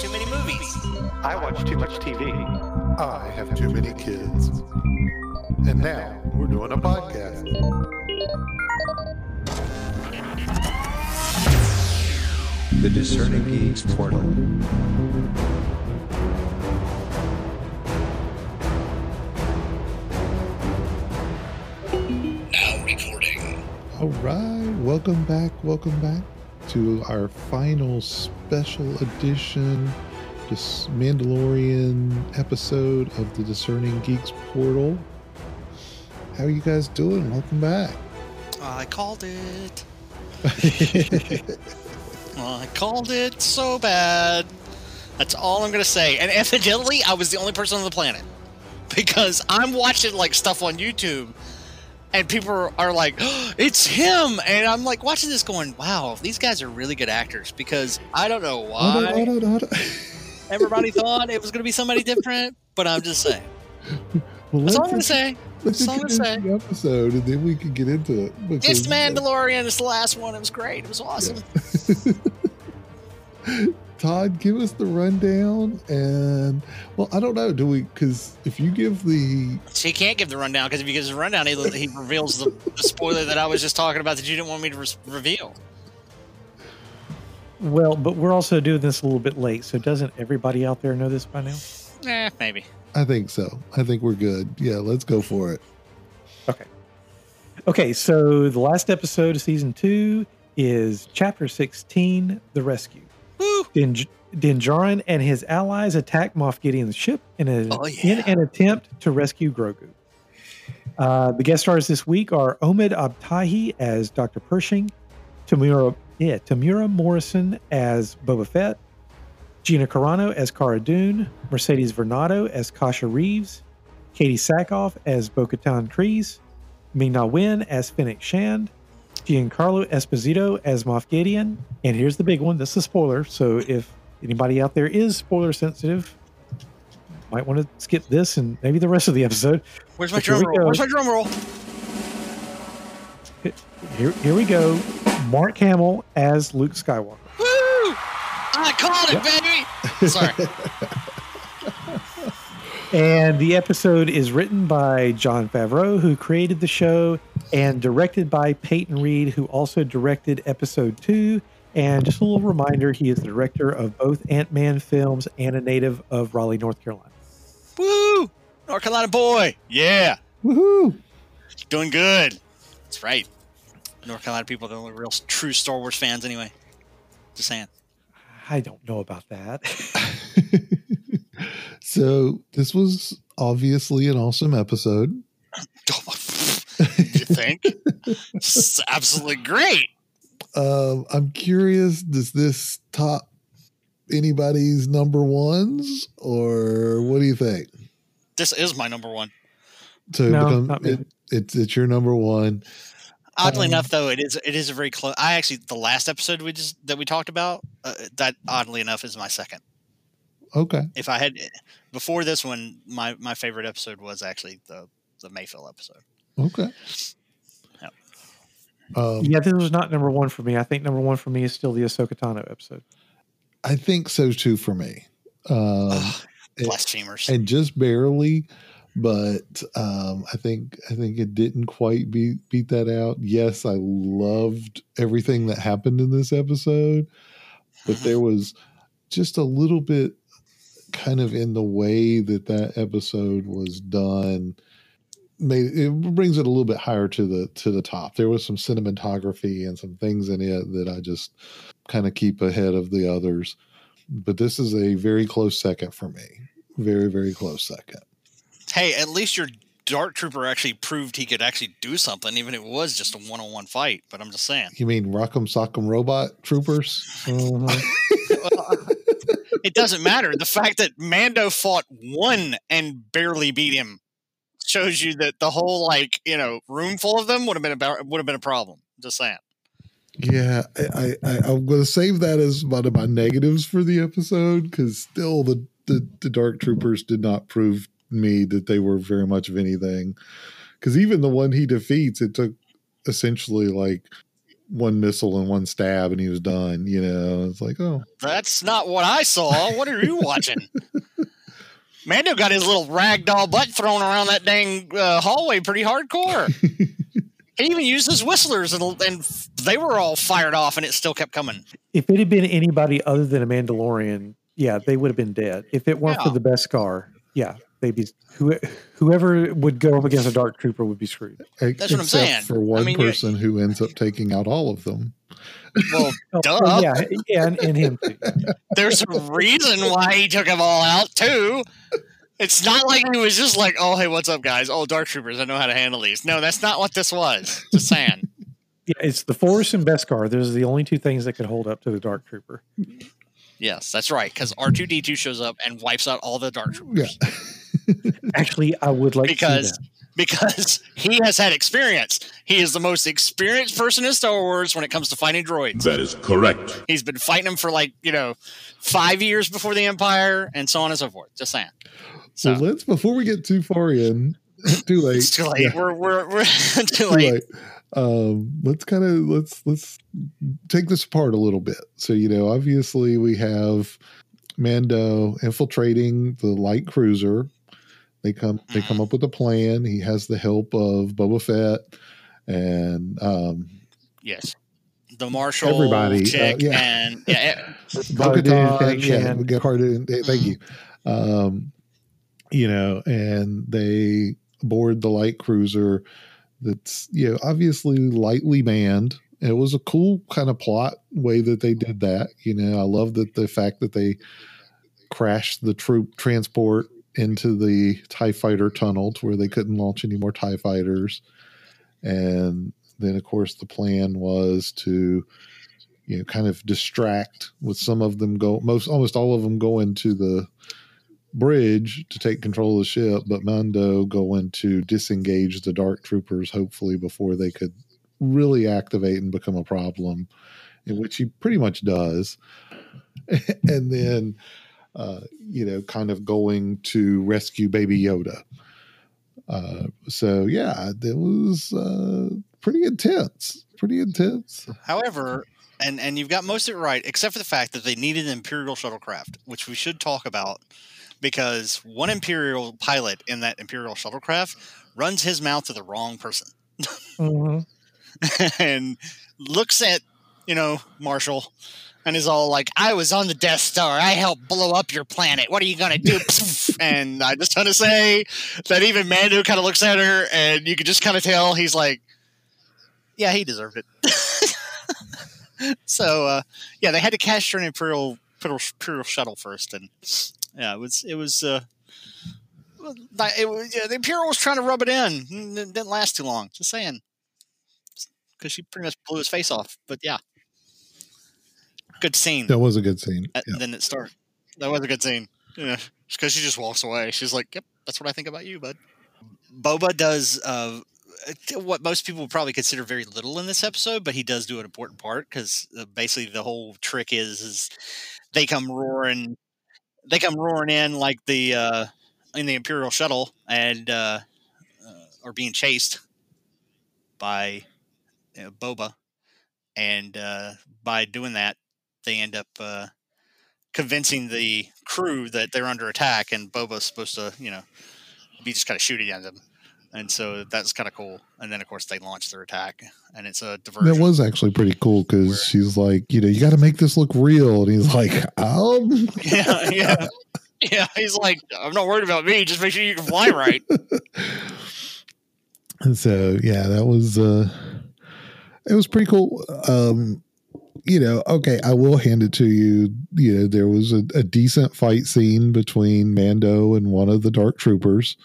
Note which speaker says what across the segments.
Speaker 1: watch too many movies.
Speaker 2: I watch too much TV.
Speaker 3: I have too many kids. And now we're doing a podcast.
Speaker 4: The Discerning Geeks Portal.
Speaker 5: Now recording.
Speaker 3: All right, welcome back, welcome back to our final special edition, this Mandalorian episode of the Discerning Geeks Portal. How are you guys doing? Welcome back.
Speaker 1: I called it. I called it so bad. That's all I'm gonna say. And evidently, I was the only person on the planet because I'm watching like stuff on YouTube, and people are like, oh, "It's him," and I'm like watching this, going, "Wow, these guys are really good actors." Because I don't know why
Speaker 3: on, hold on, hold on.
Speaker 1: everybody thought it was gonna be somebody different, but I'm just saying.
Speaker 3: Well,
Speaker 1: That's all I'm gonna say.
Speaker 3: Let's
Speaker 1: That's all I'm gonna say.
Speaker 3: the episode, and then we can get into it.
Speaker 1: It's
Speaker 3: because- uh,
Speaker 1: Mandalorian. It's the last one. It was great. It was awesome.
Speaker 3: Todd, give us the rundown, and well, I don't know. Do we? Because if you give the
Speaker 1: She can't give the rundown because if he gives the rundown, he, he reveals the, the spoiler that I was just talking about that you didn't want me to re- reveal.
Speaker 6: Well, but we're also doing this a little bit late, so doesn't everybody out there know this by now?
Speaker 1: Eh, maybe.
Speaker 3: I think so. I think we're good. Yeah, let's go for it.
Speaker 6: Okay. Okay, so the last episode of season two is chapter 16 The Rescue. Din, Din Djarin and his allies attack Moff Gideon's ship in, a,
Speaker 1: Oh, yeah.
Speaker 6: in an attempt to rescue Grogu. Uh, the guest stars this week are Omid Abtahi as Dr. Pershing, Temuera, yeah, Temuera Morrison as Boba Fett, Gina Carano as Cara Dune, Mercedes Varnado as Koska Reeves, Katee Sackhoff as Bo-Katan Kryze, Ming-Na Wen as Fennec Shand, Giancarlo Esposito as Moff Gideon, and here's the big one. This is a spoiler, so if anybody out there is spoiler sensitive, might want to skip this and maybe the rest of the episode.
Speaker 1: Where's my
Speaker 6: we
Speaker 1: drum roll?
Speaker 6: go.
Speaker 1: Where's my drum roll?
Speaker 6: Here, here we go. Mark Hamill as Luke Skywalker.
Speaker 1: Woo! I called it, baby. Sorry.
Speaker 6: And the episode is written by Jon Favreau, who created the show, and directed by Peyton Reed, who also directed episode two. And just a little reminder, he is the director of both Ant Man films and a native of Raleigh, North Carolina.
Speaker 1: Woo! North Carolina boy. Yeah.
Speaker 3: Woohoo!
Speaker 1: Doing good. That's right. North Carolina people are the only real true Star Wars fans, anyway. Just saying.
Speaker 6: I don't know about that.
Speaker 3: so this was obviously an awesome episode.
Speaker 1: you think? it's absolutely great.
Speaker 3: Um, I'm curious. Does this top anybody's number ones, or what do you think?
Speaker 1: This is my number one.
Speaker 3: So
Speaker 6: No,
Speaker 3: become- it, it's it's your number one.
Speaker 1: Oddly
Speaker 3: Um,
Speaker 1: enough, though, it is it is a very close. I actually the last episode we just that we talked about uh, that oddly enough is my second.
Speaker 3: Okay.
Speaker 1: If I had before this one, my my favorite episode was actually the the Mayfield episode.
Speaker 3: Okay.
Speaker 1: Yep.
Speaker 3: Um,
Speaker 6: yeah, this was not number one for me. I think number one for me is still the Ahsoka Tano episode.
Speaker 3: I think so too for me. Um,
Speaker 1: Ugh, blasphemers.
Speaker 3: and just barely but um i think i think it didn't quite beat beat that out yes i loved everything that happened in this episode but
Speaker 1: Mhm.
Speaker 3: there was just a little bit kind of in the way that that episode was done made it brings it a little bit higher to the to the top. There was some cinematography and some things in it that i just kind of keep ahead of the others. But this is a very close second for me. Very very close second.
Speaker 1: Hey, at least your Dark Trooper actually proved he could actually do something, even if it was just a one on one fight. But I'm just saying.
Speaker 3: you mean rock'em sock'em robot troopers?
Speaker 1: Well, uh-huh. it doesn't matter. The fact that Mando fought one and barely beat him shows you that the whole like you know room full of them would have been about would have been a problem. Just saying.
Speaker 3: Yeah, I, I, I'm going to save that as one of my negatives for the episode because still the, the the Dark Troopers did not prove me that they were very much of anything. Because even the one he defeats, it took essentially like one missile and one stab, and he was done. You know, it's like, oh,
Speaker 1: That's not what I saw. What are you watching? Mando got his little ragdoll butt thrown around that dang uh, hallway pretty hardcore. he even used his whistlers, and, and they were all fired off, and it still kept coming.
Speaker 6: If it had been anybody other than a Mandalorian, yeah, they would have been dead. If it weren't for
Speaker 1: Yeah.
Speaker 6: the Beskar, yeah, they'd be who, whoever would go up against a Dark Trooper would be screwed.
Speaker 1: That's what I'm saying.
Speaker 3: for one
Speaker 1: mean,
Speaker 3: person who ends up taking out all of them.
Speaker 1: Well,
Speaker 6: Oh,
Speaker 1: Duh.
Speaker 6: oh, yeah, yeah, and, and him too.
Speaker 1: there's a reason why he took them all out too. It's not like he was just like, "Oh, hey, what's up, guys? Oh, dark troopers, I know how to handle these." No, that's not what this was. Just saying.
Speaker 6: Yeah, it's the Force and Beskar. Those are the only two things that could hold up to the Dark Trooper.
Speaker 1: yes, that's right. Because R two D two shows up and wipes out all the dark troopers.
Speaker 3: Yeah.
Speaker 6: Actually, I would like
Speaker 1: Because-
Speaker 6: to see that.
Speaker 1: because he has had experience. He is the most experienced person in Star Wars when it comes to fighting droids.
Speaker 5: That is correct.
Speaker 1: He's been fighting them for like, you know, five years before the Empire and so on and so forth. Just saying. So
Speaker 3: So let's before we get too far in, too late.
Speaker 1: it's too late.
Speaker 3: Yeah,
Speaker 1: We're, we're, we're too
Speaker 3: too
Speaker 1: late.
Speaker 3: late. Um, let's kind of let's let's take this apart a little bit. So you know, obviously we have Mando infiltrating the light cruiser. They come they come up with a plan. He has the help of Boba Fett and um,
Speaker 1: Yes. The Marshall
Speaker 3: Everybody, uh, yeah.
Speaker 1: and yeah,
Speaker 3: Bo-Katan,
Speaker 6: Bo-Katan,
Speaker 3: yeah,
Speaker 6: and-
Speaker 3: Bo-Katan, eh, thank you. Um, you know, and they board the light cruiser that's you know obviously lightly manned. It was a cool kind of plot way that they did that. You know, I love that the fact that they crashed the troop transport into the TIE fighter tunnel to where they couldn't launch any more TIE fighters. And then of course the plan was to you know kind of distract with some of them go most almost all of them go into the bridge to take control of the ship but mando going to disengage the dark troopers hopefully before they could really activate and become a problem in which he pretty much does and then uh, you know kind of going to rescue baby yoda. Uh, so yeah it was uh, pretty intense pretty intense.
Speaker 1: However, and and you've got most of it right, except for the fact that they needed an Imperial shuttlecraft, which we should talk about, because one Imperial pilot in that Imperial shuttlecraft runs his mouth to the wrong person.
Speaker 6: Mhm.
Speaker 1: and looks at you know Marshall and is all like, "I was on the Death Star. I helped blow up your planet. What are you gonna do?" and I just want to say that even Mando kind of looks at her, and you can just kind of tell he's like, "Yeah, he deserved it." so uh, yeah, they had to capture an Imperial Imperial, Imperial shuttle first, and yeah, it was it was. Uh, it was yeah, the Imperial was trying to rub it in. It didn't last too long. Just saying because she pretty much blew his face off. But yeah, good scene.
Speaker 3: that was a good scene
Speaker 1: Uh,
Speaker 3: yeah.
Speaker 1: Then it started. That was a good scene. Yeah, because she just walks away. She's like, "Yep, that's what I think about you, bud." Boba does uh, what most people probably consider very little in this episode, but he does do an important part because uh, basically the whole trick is is they come roaring, they come roaring in like the uh, in the Imperial shuttle and uh, uh, are being chased by Boba, and uh, by doing that, they end up uh, convincing the crew that they're under attack, and Boba's supposed to, you know, be just kind of shooting at them. And so that's kind of cool. And then, of course, they launch their attack, and it's a diversion.
Speaker 3: That was actually pretty cool because she's like, you know, you got to make this look real, and he's like, um,
Speaker 1: yeah, yeah, yeah. He's like, I'm not worried about me. Just make sure you can fly right.
Speaker 3: and so yeah, that was uh, it was pretty cool. Um, you know, okay, I will hand it to you. You know, there was a, a decent fight scene between Mando and one of the Dark Troopers.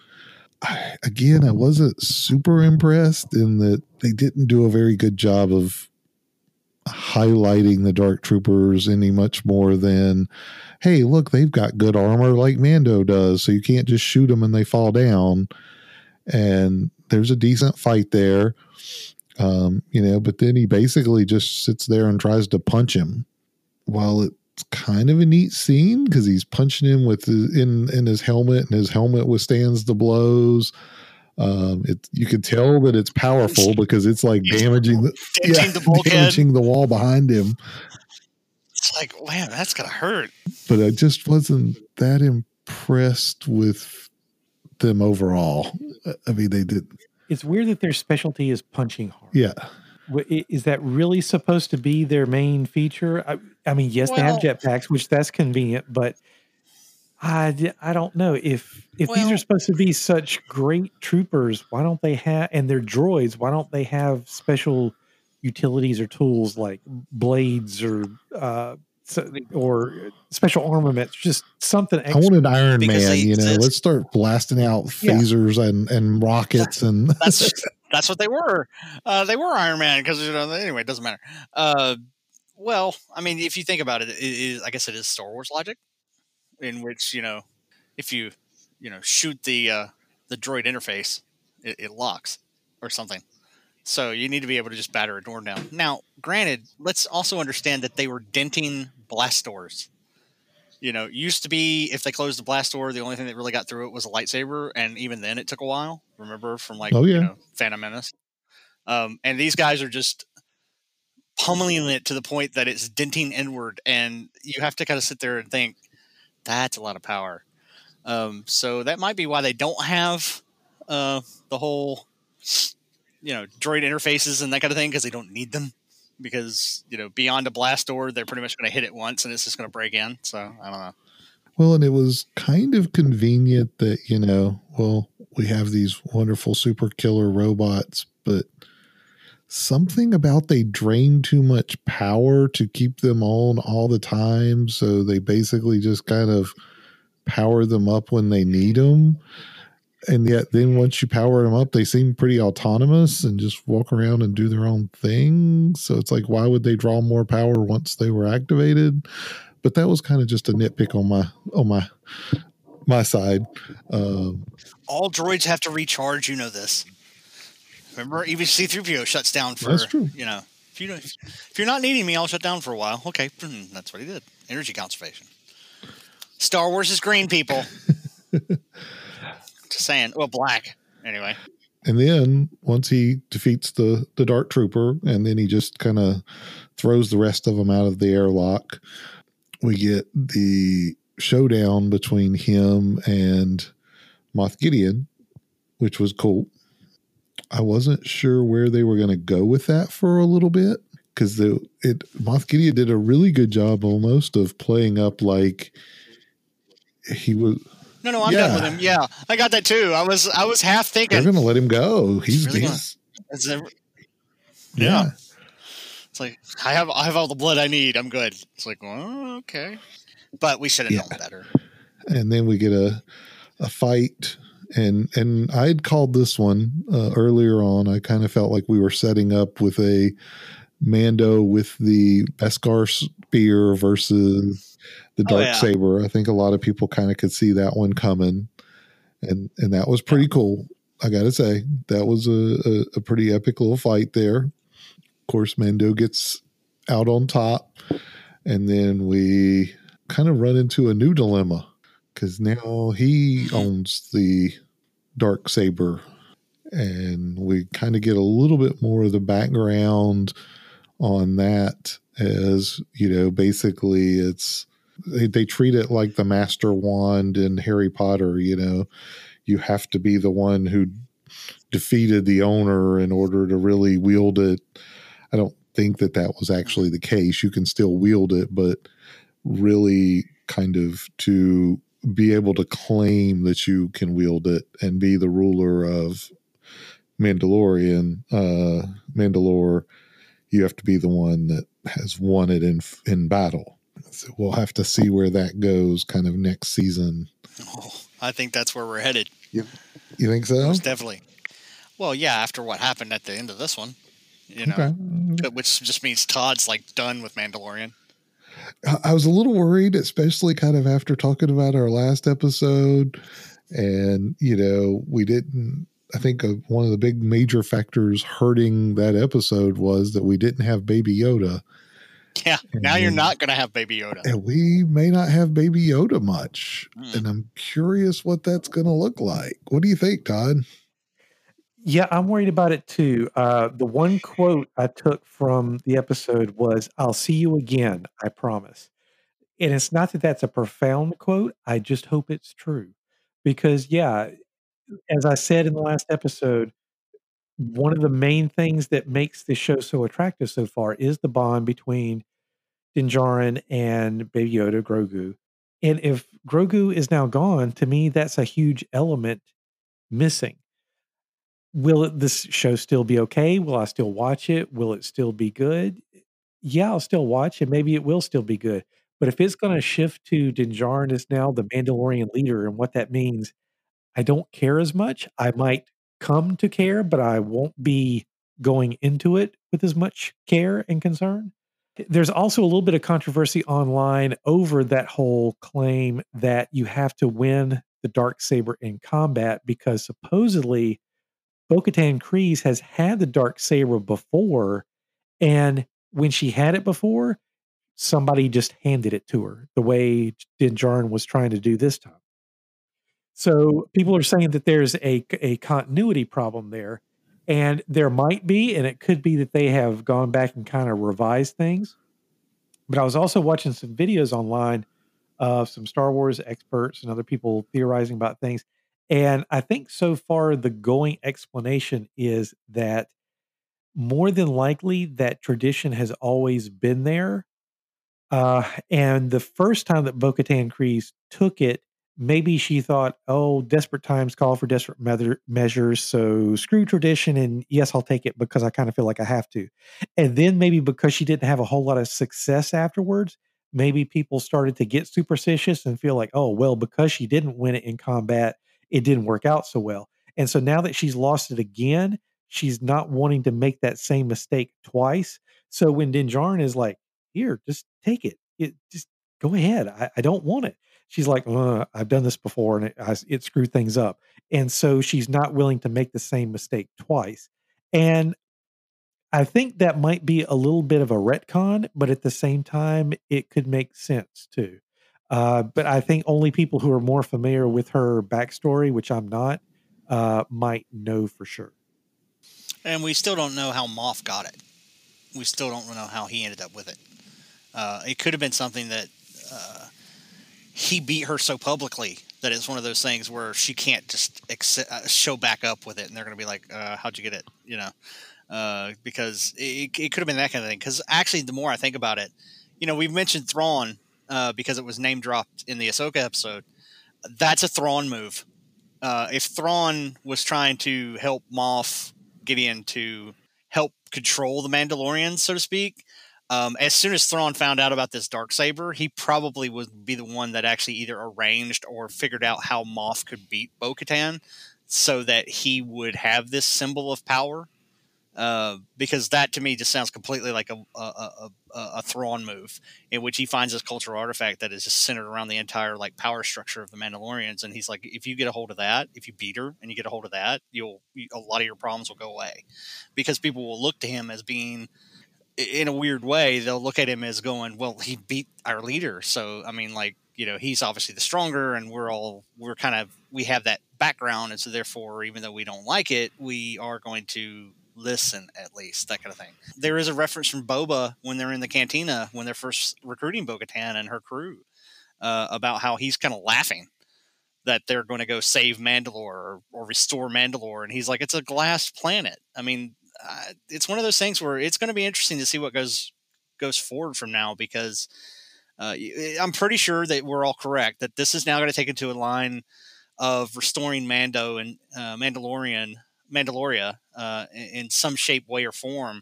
Speaker 3: I, again, I wasn't super impressed in that they didn't do a very good job of highlighting the Dark Troopers any much more than, hey, look, they've got good armor like Mando does, so you can't just shoot them and they fall down. And there's a decent fight there, um, you know, but then he basically just sits there and tries to punch him. While it's kind of a neat scene because he's punching him with his, in in his helmet, and his helmet withstands the blows. Um, it you could tell that it's powerful because it's like damaging the
Speaker 1: Denting the
Speaker 3: damaging the wall behind him.
Speaker 1: It's like, man, that's gonna hurt.
Speaker 3: But I just wasn't that impressed with them overall. I mean, they did,
Speaker 6: It's weird that their specialty is punching hard.
Speaker 3: yeah.
Speaker 6: Is that really supposed to be their main feature? I, I mean, yes, they have
Speaker 1: Well-
Speaker 6: jetpacks, which that's convenient, but I, I don't know if if these are supposed to be such great troopers. Why don't they have and they're droids? Why don't they have special utilities or tools like blades or uh, so, or special armaments? Just something
Speaker 3: I
Speaker 6: extra.
Speaker 3: want an Iron
Speaker 1: Because
Speaker 3: Man,
Speaker 1: they
Speaker 3: you know.
Speaker 1: exist.
Speaker 3: Let's start blasting out
Speaker 6: Yeah.
Speaker 3: phasers and, and rockets and
Speaker 1: That's that's what they were. Uh, they were Iron Man because you know anyway, it doesn't matter. Uh, well, I mean, if you think about it, it is I guess it is Star Wars logic, in which you know, if you you know shoot the uh, the droid interface, it, it locks or something. So you need to be able to just batter a door down. Now, granted, let's also understand that they were denting blast doors. You know, used to be if they closed the blast door, the only thing that really got through it was a lightsaber, and even then it took a while. Remember from like
Speaker 3: Oh, yeah.
Speaker 1: you know, Phantom Menace. Um, and these guys are just pummeling it to the point that it's denting inward, and you have to kind of sit there and think that's a lot of power. Um, so that might be why they don't have uh, the whole, you know, droid interfaces and that kind of thing because they don't need them. Because you know, beyond a blast door, they're pretty much going to hit it once and it's just going to break in. So I don't know.
Speaker 3: Well, and it was kind of convenient that, you know, well, we have these wonderful super killer robots, but something about they drain too much power to keep them on all the time. So they basically just kind of power them up when they need them. And yet, then once you power them up, they seem pretty autonomous and just walk around and do their own thing. So it's like, why would they draw more power once they were activated? but that was kind of just a nitpick on my on my my side. Um,
Speaker 1: All droids have to recharge. You know this. Remember, even C-3PO shuts down for
Speaker 3: That's true.
Speaker 1: you know. If you don't, if you're not needing me, I'll shut down for a while. Okay, hmm, that's what he did. Energy conservation. Star Wars is green, people. Saying. Well, black. Anyway.
Speaker 3: and then once he defeats the the dark trooper, and then he just kind of throws the rest of them out of the airlock, we get the showdown between him and Moff Gideon, which was cool. I wasn't sure where they were going to go with that for a little bit because the it Moff Gideon did a really good job almost of playing up like he was.
Speaker 1: No, no, I'm
Speaker 3: Yeah.
Speaker 1: done with him. Yeah, I got that too. I was, I was half thinking They're
Speaker 3: going to let him go. He's,
Speaker 1: Really
Speaker 3: he's
Speaker 1: is there-
Speaker 3: yeah.
Speaker 1: yeah. It's like I have, I have all the blood I need. I'm good. It's like, okay. But we should have
Speaker 3: Yeah.
Speaker 1: known better.
Speaker 3: and then we get a a fight and and I'd called this one uh, earlier on. I kind of felt like we were setting up with a Mando with the Beskar spear versus the
Speaker 1: Oh,
Speaker 3: dark
Speaker 1: yeah.
Speaker 3: saber. I think a lot of people kind of could see that one coming, and and that was pretty cool. I got to say that was a, a a pretty epic little fight there. Of course, Mando gets out on top, and then we kind of run into a new dilemma because now he owns the dark saber and we kind of get a little bit more of the background on that as you know basically it's they, they treat it like the master wand in harry potter you know? You have to be the one who defeated the owner in order to really wield it. I don't think that that was actually the case. You can still wield it but really kind of to be able to claim that you can wield it and be the ruler of Mandalorian, uh, Mandalore, you have to be the one that has won it in in battle. We'll have to see where that goes, kind of next season.
Speaker 1: Oh, I think that's where we're headed.
Speaker 3: You think so?
Speaker 1: Most definitely. Well, yeah. After what happened at the end of this one, you know,
Speaker 3: Okay.
Speaker 1: which just means Todd's like done with Mandalorian.
Speaker 3: I- was a little worried, especially kind of after talking about our last episode. And, you know, we didn't, I think uh, one of the big major factors hurting that episode was that we didn't have Baby Yoda.
Speaker 1: Yeah. Now you're not going to have Baby Yoda.
Speaker 3: And we may not have Baby Yoda much.
Speaker 1: Hmm.
Speaker 3: And I'm curious what that's going to look like. What do you think, Todd?
Speaker 6: Yeah, I'm worried about it too. Uh, the one quote I took from the episode was, I'll see you again, I promise. And it's not that that's a profound quote. I just hope it's true. Because, yeah, as I said in the last episode, one of the main things that makes this show so attractive so far is the bond between Din Djarin and Baby Yoda, Grogu. And if Grogu is now gone, to me, that's a huge element missing. Will it, this show still be okay? Will I still watch it? Will it still be good? Yeah, I'll still watch it. Maybe it will still be good. But if it's going to shift to Din Djarin is now the Mandalorian leader and what that means, I don't care as much. I might come to care, but I won't be going into it with as much care and concern. There's also a little bit of controversy online over that whole claim that you have to win the dark saber in combat because supposedly Bo-Katan Kryze has had the dark saber before, and when she had it before, somebody just handed it to her the way Din Djarin was trying to do this time. So people are saying that there's a a continuity problem there, and there might be, and it could be that they have gone back and kind of revised things. But I was also watching some videos online of some Star Wars experts and other people theorizing about things. And I think so far the going explanation is that more than likely that tradition has always been there. Uh, and the first time that Bo Katan Kryze took it, maybe she thought, oh, desperate times call for desperate me- measures. So screw tradition. And yes, I'll take it because I kind of feel like I have to. And then maybe because she didn't have a whole lot of success afterwards, maybe people started to get superstitious and feel like, oh, well, because she didn't win it in combat, it didn't work out so well. And so now that she's lost it again, she's not wanting to make that same mistake twice. So when Din Djarin is like, here, just take it. It just go ahead. I, I don't want it she's like, uh, I've done this before and it, I, it screwed things up. And so she's not willing to make the same mistake twice. And I think that might be a little bit of a retcon, but at the same time, it could make sense too. Uh, but I think only people who are more familiar with her backstory, which I'm not, uh, might know for sure.
Speaker 1: And we still don't know how Moff got it. We still don't know how he ended up with it. Uh, it could have been something that uh, he beat her so publicly that it's one of those things where she can't just uh, show back up with it, and they're going to be like, uh, "How'd you get it?" You know, uh, because it, it could have been that kind of thing. Because actually, the more I think about it, you know, we've mentioned Thrawn uh, because it was name dropped in the Ahsoka episode. That's a Thrawn move. Uh, if Thrawn was trying to help Moff Gideon to help control the Mandalorians, so to speak, um, as soon as Thrawn found out about this dark saber, he probably would be the one that actually either arranged or figured out how Moff could beat Bo-Katan, so that he would have this symbol of power. Uh, because that to me just sounds completely like a a, a, a Thrawn move, in which he finds this cultural artifact that is just centered around the entire like power structure of the Mandalorians, and he's like, if you get a hold of that, if you beat her and you get a hold of that, you'll a lot of your problems will go away, because people will look to him as being in a weird way, they'll look at him as going, well, he beat our leader. So, I mean, like, you know, he's obviously the stronger and we're all, we're kind of, we have that background. And so, therefore, even though we don't like it, we are going to listen at least, that kind of thing. There is a reference from Boba when they're in the cantina, when they're first recruiting Bo Katan and her crew, uh, about how he's kind of laughing that they're going to go save Mandalore or, or restore Mandalore. And he's like, it's a glass planet. I mean, it's one of those things where it's going to be interesting to see what goes goes forward from now because uh, eh, I'm pretty sure that we're all correct that this is now going to take into a line of restoring Mando and uh, Mandalorian Mandaloria uh, in some shape, way, or form.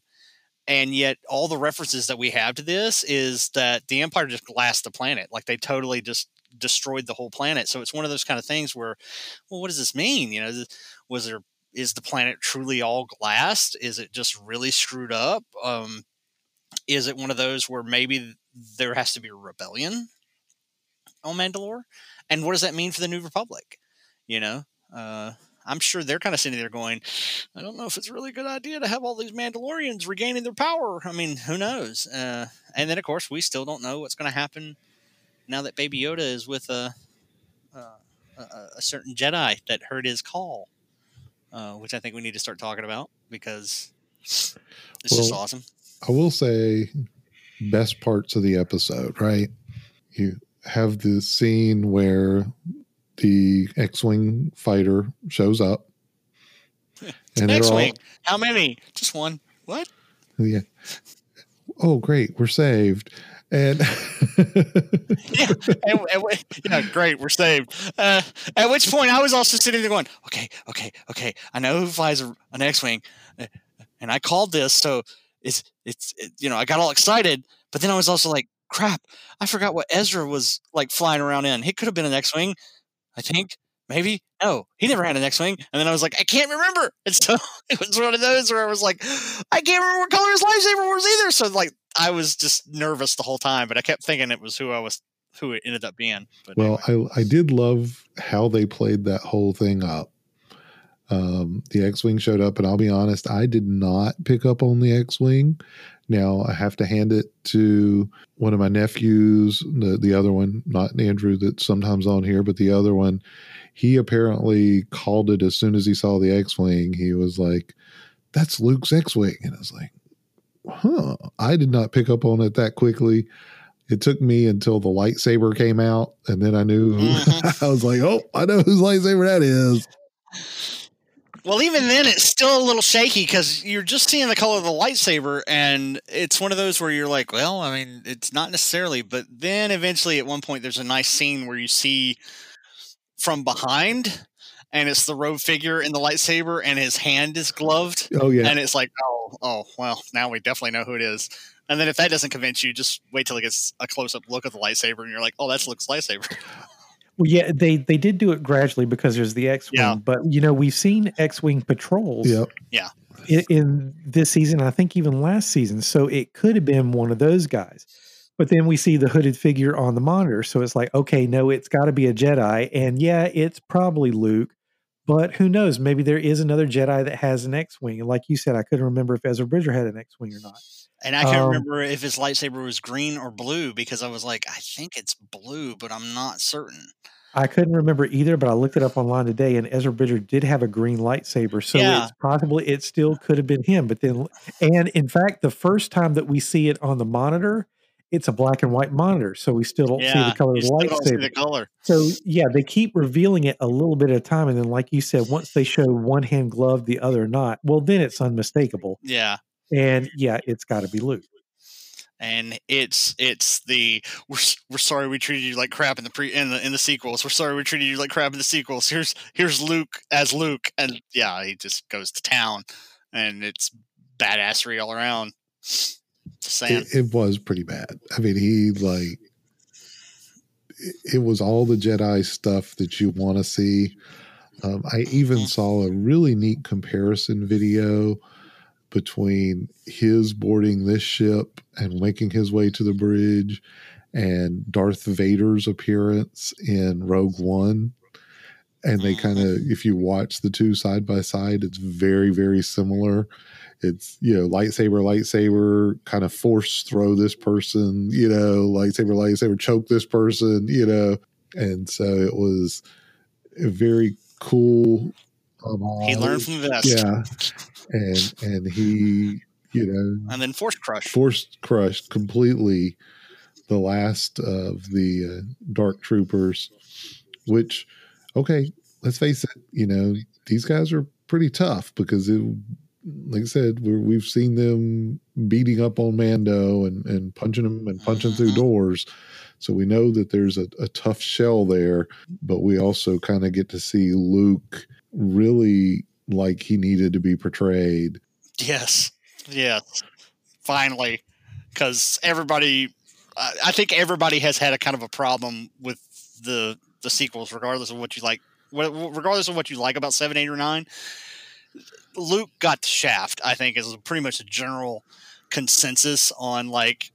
Speaker 1: And yet, all the references that we have to this is that the Empire just glassed the planet. Like they totally just destroyed the whole planet. So it's one of those kind of things where, well, what does this mean? You know, was there is the planet truly all glassed? Is it just really screwed up? Um, is it one of those where maybe there has to be a rebellion on Mandalore? And what does that mean for the New Republic? You know, uh, I'm sure they're kind of sitting there going, I don't know if it's really a good idea to have all these Mandalorians regaining their power. I mean, who knows? Uh, and then, of course, we still don't know what's going to happen now that Baby Yoda is with a, a, a, a certain Jedi that heard his call. Uh, which I think we need to start talking about because it's just awesome.
Speaker 3: I will say, best parts of the episode, right? You have the scene where the X-wing fighter shows up, and all
Speaker 1: X-wing. How many? Just one. What?
Speaker 3: yeah. Oh, great, we're saved, and
Speaker 1: yeah, and, and, we- yeah, great, we're saved. Uh, at which point, I was also sitting there going, "Okay, okay, okay. I know who flies a, an X-wing, uh, and I called this, so it's it's it, you know I got all excited, but then I was also like, crap, I forgot what Ezra was like flying around in. He could have been an X-wing, I think, maybe. No, he never had an X-wing, and then I was like, I can't remember. And so it was one of those where I was like, I can't remember what color his lightsaber was either. So like, I was just nervous the whole time, but I kept thinking it was who I was who it ended up being. But
Speaker 3: well,
Speaker 1: anyway.
Speaker 3: I I did love how they played that whole thing up. Um, the X-wing showed up, and I'll be honest, I did not pick up on the X-wing. Now I have to hand it to one of my nephews, the the other one, not Andrew, that's sometimes on here, but the other one. He apparently called it as soon as he saw the X-wing. He was like, "That's Luke's X-wing," and I was like, "Huh." I did not pick up on it that quickly it took me until the lightsaber came out and then i knew
Speaker 1: Mhm.
Speaker 3: i was like oh i know whose lightsaber that is
Speaker 1: Well, even then, it's still a little shaky because you're just seeing the color of the lightsaber, and it's one of those where you're like, well, I mean, it's not necessarily, but then eventually, at one point, there's a nice scene where you see from behind, and it's the robe figure in the lightsaber, and his hand is gloved,
Speaker 3: oh yeah
Speaker 1: and it's like, oh, oh, well, now we definitely know who it is. And then if that doesn't convince you, just wait till it gets a close up look at the lightsaber, and you're like, oh, that's Luke's lightsaber.
Speaker 6: Well, yeah, they they did do it gradually because there's the X-wing,
Speaker 1: Yeah.
Speaker 6: but you know we've seen X-wing patrols
Speaker 3: yep
Speaker 6: in, in this season. I think even last season, so it could have been one of those guys. But then we see the hooded figure on the monitor, so it's like, okay, no, it's got to be a Jedi, and yeah, it's probably Luke. But who knows? Maybe there is another Jedi that has an X-wing. And like you said, I couldn't remember if Ezra Bridger had an X-wing or not.
Speaker 1: And I can't
Speaker 6: Um,
Speaker 1: remember if his lightsaber was green or blue because I was like, I think it's blue, but I'm not certain.
Speaker 6: I couldn't remember either, but I looked it up online today, and Ezra Bridger did have a green lightsaber, so
Speaker 1: Yeah.
Speaker 6: it's possibly it still could have been him. But then, and in fact, the first time that we see it on the monitor, it's a black and white monitor, so we still don't see the color of the
Speaker 1: still don't see
Speaker 6: lightsaber.
Speaker 1: the color.
Speaker 6: So yeah, they keep revealing it a little bit at a time, and then, like you said, once they show one hand glove, the other not, well, then it's unmistakable.
Speaker 1: Yeah,
Speaker 6: And yeah, it's got to be Luke.
Speaker 1: and it's it's the we're we're sorry we treated you like crap in the pre in the in the sequels. We're sorry we treated you like crap in the sequels. Here's here's Luke as Luke, and yeah, he just goes to town, and it's badassery all around. Just saying.
Speaker 3: it, it was pretty bad i mean he like it, was all the jedi stuff that you want to see um, i even
Speaker 1: Mhm.
Speaker 3: saw a really neat comparison video between his boarding this ship and making his way to the bridge and Darth Vader's appearance in Rogue One. And they kind of, if you watch the two side by side, it's very, very similar. It's, you know, lightsaber, lightsaber, kind of force throw this person, you know, lightsaber, lightsaber, choke this person, you know. And so it was a very cool.
Speaker 1: he learned from the best.
Speaker 3: Yeah. And, and he, you know,
Speaker 1: And then Force Crush.
Speaker 3: force crushed completely the last of the uh, dark troopers which okay let's face it you know these guys are pretty tough because it, like i said we're, we've seen them beating up on mando and, and punching him and punching through
Speaker 1: Mhm.
Speaker 3: doors so we know that there's a, a tough shell there but we also kind of get to see luke really like he needed to be portrayed
Speaker 1: Yes, yes. Finally, because everybody, I I think everybody has had a kind of a problem with the the sequels, regardless of what you like, regardless of what you like about seven, eight, or nine. Luke got the shaft. I think is pretty much a general consensus on like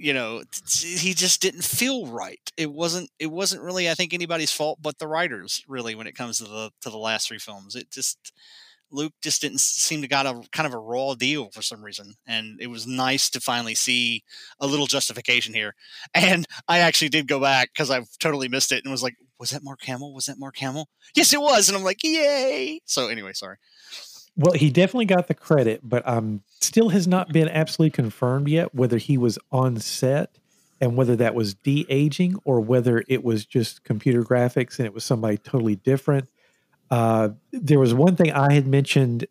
Speaker 1: you know he just didn't feel right it wasn't it wasn't really i think anybody's fault but the writers really when it comes to the to the last three films it just Luke just didn't seem to got a kind of a raw deal for some reason, and it was nice to finally see a little justification here. And I actually did go back because I've totally missed it and was like, "Was that Mark Hamill? Was that Mark Hamill? Yes, it was." And I'm like, "Yay!" So anyway, sorry.
Speaker 6: Well, he definitely got the credit, but um, still has not been absolutely confirmed yet whether he was on set and whether that was de aging or whether it was just computer graphics and it was somebody totally different. Uh, there was one thing I had mentioned.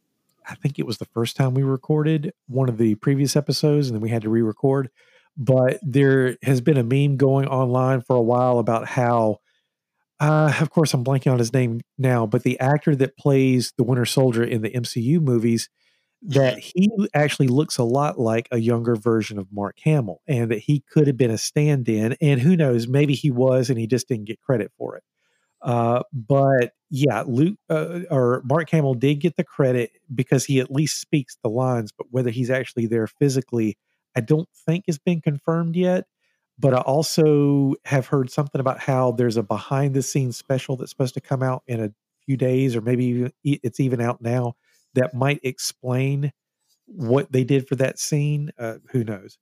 Speaker 6: I think it was the first time we recorded one of the previous episodes, and then we had to re-record. But there has been a meme going online for a while about how, uh, of course, I'm blanking on his name now, but the actor that plays the Winter Soldier in the MCU movies, that he actually looks a lot like a younger version of Mark Hamill, and that he could have been a stand-in. And who knows, maybe he was, and he just didn't get credit for it. Uh, but yeah, Luke uh, or Mark Hamill did get the credit because he at least speaks the lines, but whether he's actually there physically, I don't think has been confirmed yet. But I also have heard something about how there's a behind the scenes special that's supposed to come out in a few days, or maybe it's even out now that might explain what they did for that scene. Uh, who knows?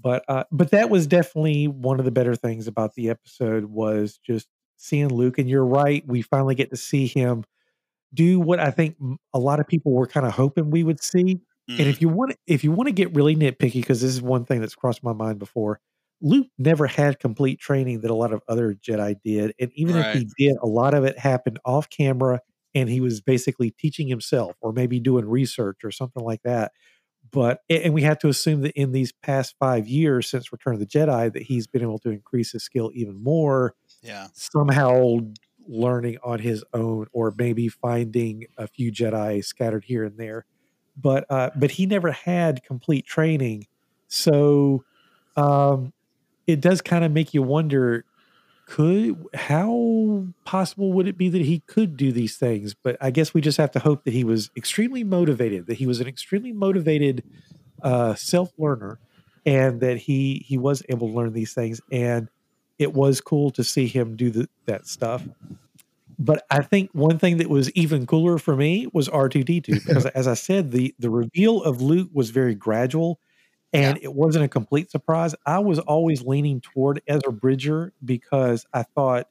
Speaker 6: But uh, but that was definitely one of the better things about the episode was just seeing Luke. And you're right, we finally get to see him do what I think a lot of people were kind of hoping we would see. Mm. And if you want, if you want to get really nitpicky, because this is one thing that's crossed my mind before, Luke never had complete training that a lot of other Jedi did, and even right. if he did, a lot of it happened off camera, and he was basically teaching himself, or maybe doing research or something like that. But and we have to assume that in these past five years since Return of the Jedi, that he's been able to increase his skill even more
Speaker 1: yeah.
Speaker 6: somehow learning on his own or maybe finding a few jedi scattered here and there. But uh but he never had complete training. So um it does kind of make you wonder could how possible would it be that he could do these things? But i guess we just have to hope that he was extremely motivated that he was an extremely motivated uh self learner and that he he was able to learn these things. And it was cool to see him do the, that stuff. But I think one thing that was even cooler for me was R2D2 because as I said the the reveal of Luke was very gradual and yeah. it wasn't a complete surprise. I was always leaning toward Ezra Bridger because I thought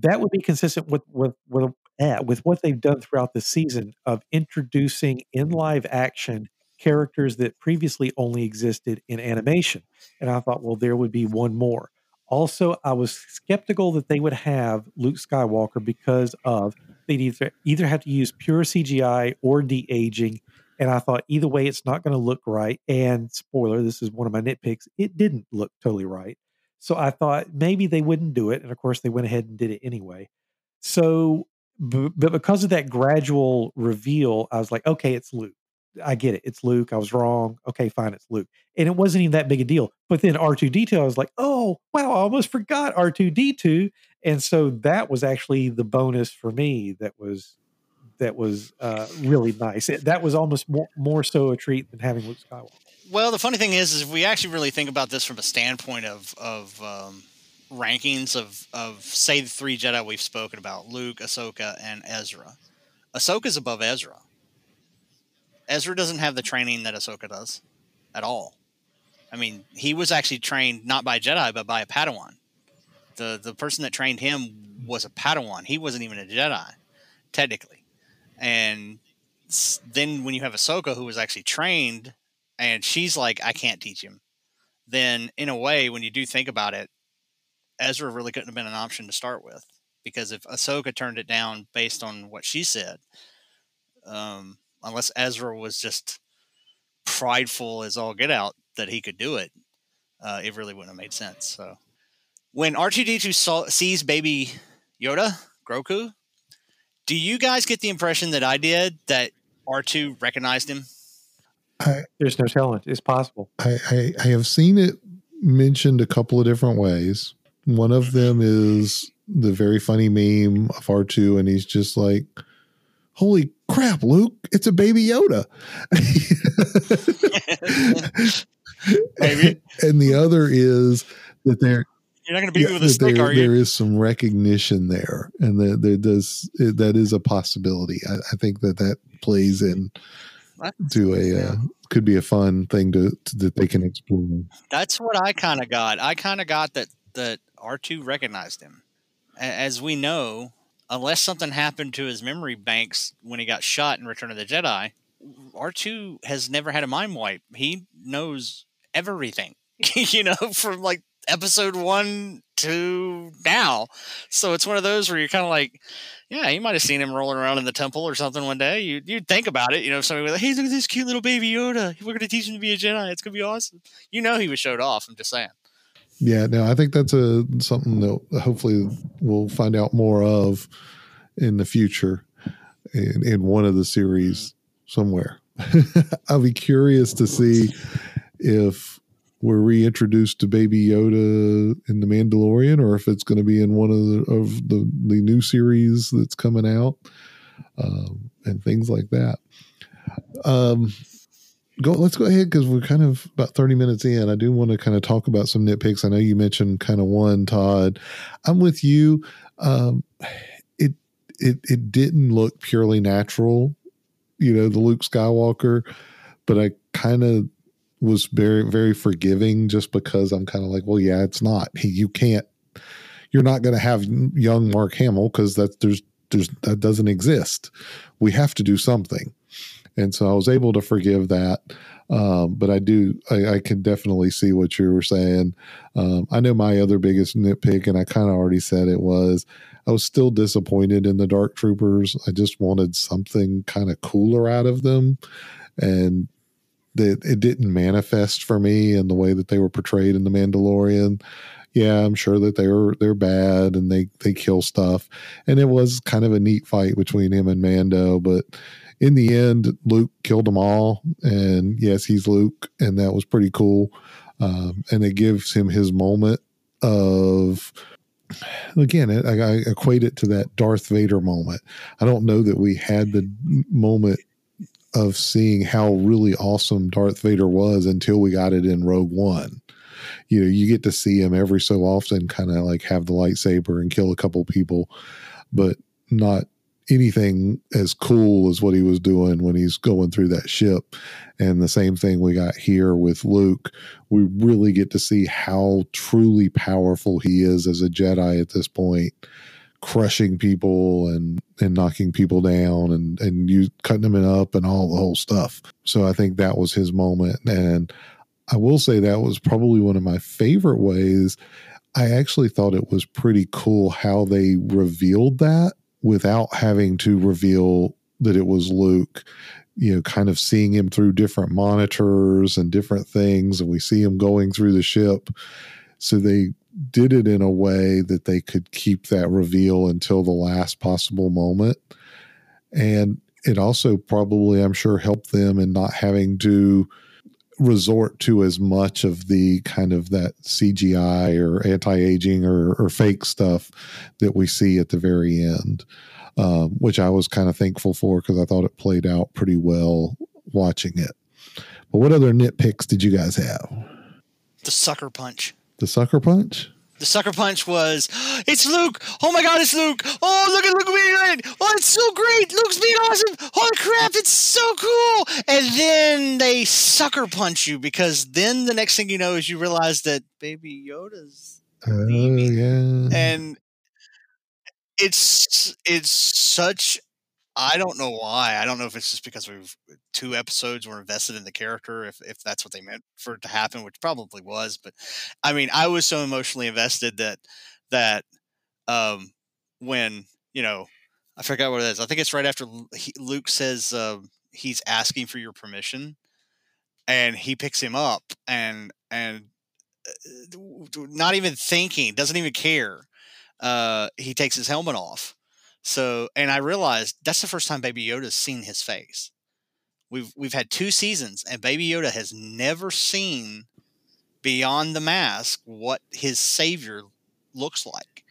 Speaker 6: that would be consistent with with with, eh, with what they've done throughout the season of introducing in live action characters that previously only existed in animation. And I thought, well, there would be one more. Also, I was skeptical that they would have Luke Skywalker because of they'd either either have to use pure CGI or de aging, and I thought either way it's not going to look right. And spoiler, this is one of my nitpicks. It didn't look totally right, so I thought maybe they wouldn't do it, and of course they went ahead and did it anyway. So, but because of that gradual reveal, I was like, okay, it's Luke. I get it. It's Luke. I was wrong. Okay, fine. It's Luke. And it wasn't even that big a deal. But then R2D2, I was like, oh, wow, I almost forgot R2D2. And so that was actually the bonus for me that was that was uh, really nice. It, that was almost more, more so a treat than having Luke Skywalker.
Speaker 1: Well, the funny thing is, is if we actually really think about this from a standpoint of of um, rankings of of say the three Jedi we've spoken about, Luke, Ahsoka, and Ezra. Ahsoka's above Ezra Ezra doesn't have the training that Ahsoka does at all. I mean, he was actually trained not by Jedi, but by a Padawan. The the person that trained him was a Padawan. He wasn't even a Jedi, technically. And then when you have Ahsoka, who was actually trained, and she's like, I can't teach him. Then, in a way, when you do think about it, Ezra really couldn't have been an option to start with because if Ahsoka turned it down based on what she said, um, unless Ezra was just prideful as all get out that he could do it, uh, it really wouldn't have made sense. So when R2D2 saw, sees baby Yoda, Grogu, do you guys get the impression that I did that R2 recognized him?
Speaker 6: I, There's no telling. It's possible.
Speaker 3: I, I, I have seen it mentioned a couple of different ways. One of them is the very funny meme of R2, and he's just like, holy crap, Luke, it's a baby Yoda.
Speaker 1: Maybe.
Speaker 3: and the other is that they're
Speaker 1: You're not going to beat
Speaker 3: Yeah,
Speaker 1: me with a stick,
Speaker 3: there,
Speaker 1: are you?
Speaker 3: there is some recognition there, and that there does it- that is a possibility. I, I think that that plays in to a
Speaker 1: Yeah.
Speaker 3: uh, could be a fun thing to, to that they can explore.
Speaker 1: That's what I kind of got. I kind of got that that R two recognized him. As we know, unless something happened to his memory banks when he got shot in Return of the Jedi, R two has never had a mind wipe. He knows everything, you know, from like episode one to now. So it's one of those where you're kind of like, yeah, you might have seen him rolling around in the temple or something one day. You you'd think about it, you know, if somebody was like, hey, look at this cute little baby Yoda. We're gonna teach him to be a Jedi. It's gonna be awesome. You know, he was showed off. I'm just saying.
Speaker 3: Yeah, no, I think that's a something that hopefully we'll find out more of in the future in, in one of the series somewhere. I'll be curious to see if we're reintroduced to Baby Yoda in the Mandalorian, or if it's going to be in one of the of the the new series that's coming out, um, and things like that. Um, go let's go ahead because we're kind of about 30 minutes in. I do want to kind of talk about some nitpicks. I know you mentioned kind of one todd. I'm with you. Um it it it didn't look purely natural you know the luke skywalker but i kind of was very very forgiving just because i'm kind of like well yeah it's not. You can't you're not going to have young mark hamill because that there's there's that doesn't exist. We have to do something and so I was able to forgive that. Um, but I do, I, I can definitely see what you were saying. Um, I know my other biggest nitpick, and I kind of already said it was, I was still disappointed in the Dark Troopers. I just wanted something kind of cooler out of them, and that it didn't manifest for me in the way that they were portrayed in the Mandalorian. Yeah, I'm sure that they're they're bad and they they kill stuff, and it was kind of a neat fight between him and Mando, but in the end, Luke killed them all. And yes, he's Luke, and that was pretty cool. Um, and it gives him his moment of, again, I, I equate it to that Darth Vader moment. I don't know that we had the moment of seeing how really awesome Darth Vader was until we got it in Rogue One. You know, you get to see him every so often kind of like have the lightsaber and kill a couple people, but not anything as cool as what he was doing when he's going through that ship. And the same thing we got here with Luke. We really get to see how truly powerful he is as a Jedi at this point, crushing people and and knocking people down and and you cutting them up and all the whole stuff. So I think that was his moment. And I will say that was probably one of my favorite ways. I actually thought it was pretty cool how they revealed that without having to reveal that it was Luke. You know, kind of seeing him through different monitors and different things, and we see him going through the ship. So they did it in a way that they could keep that reveal until the last possible moment. And it also probably, I'm sure, helped them in not having to resort to as much of the kind of that CGI or anti-aging or, or fake stuff that we see at the very end, um, which I was kind of thankful for because I thought it played out pretty well watching it. But what other nitpicks did you guys have?
Speaker 1: The sucker punch.
Speaker 3: The sucker punch?
Speaker 1: The sucker punch was, it's Luke. Oh my God, it's Luke. Oh, look at Luke being great. Oh, it's so great. Luke's being awesome. Holy crap, it's so cool. And then they sucker punch you because then the next thing you know is you realize that Baby Yoda's
Speaker 3: Oh yeah.
Speaker 1: and it's it's such I don't know why. I don't know if it's just because we've two episodes were invested in the character, if if that's what they meant for it to happen, which probably was. But I mean, I was so emotionally invested that that um when you know I forgot what it is. I think it's right after Luke says uh, he's asking for your permission, and he picks him up and and uh, not even thinking, doesn't even care. Uh, he takes his helmet off. So, and I realized that's the first time Baby Yoda's seen his face. We've we've had two seasons, and Baby Yoda has never seen beyond the mask what his savior looks like.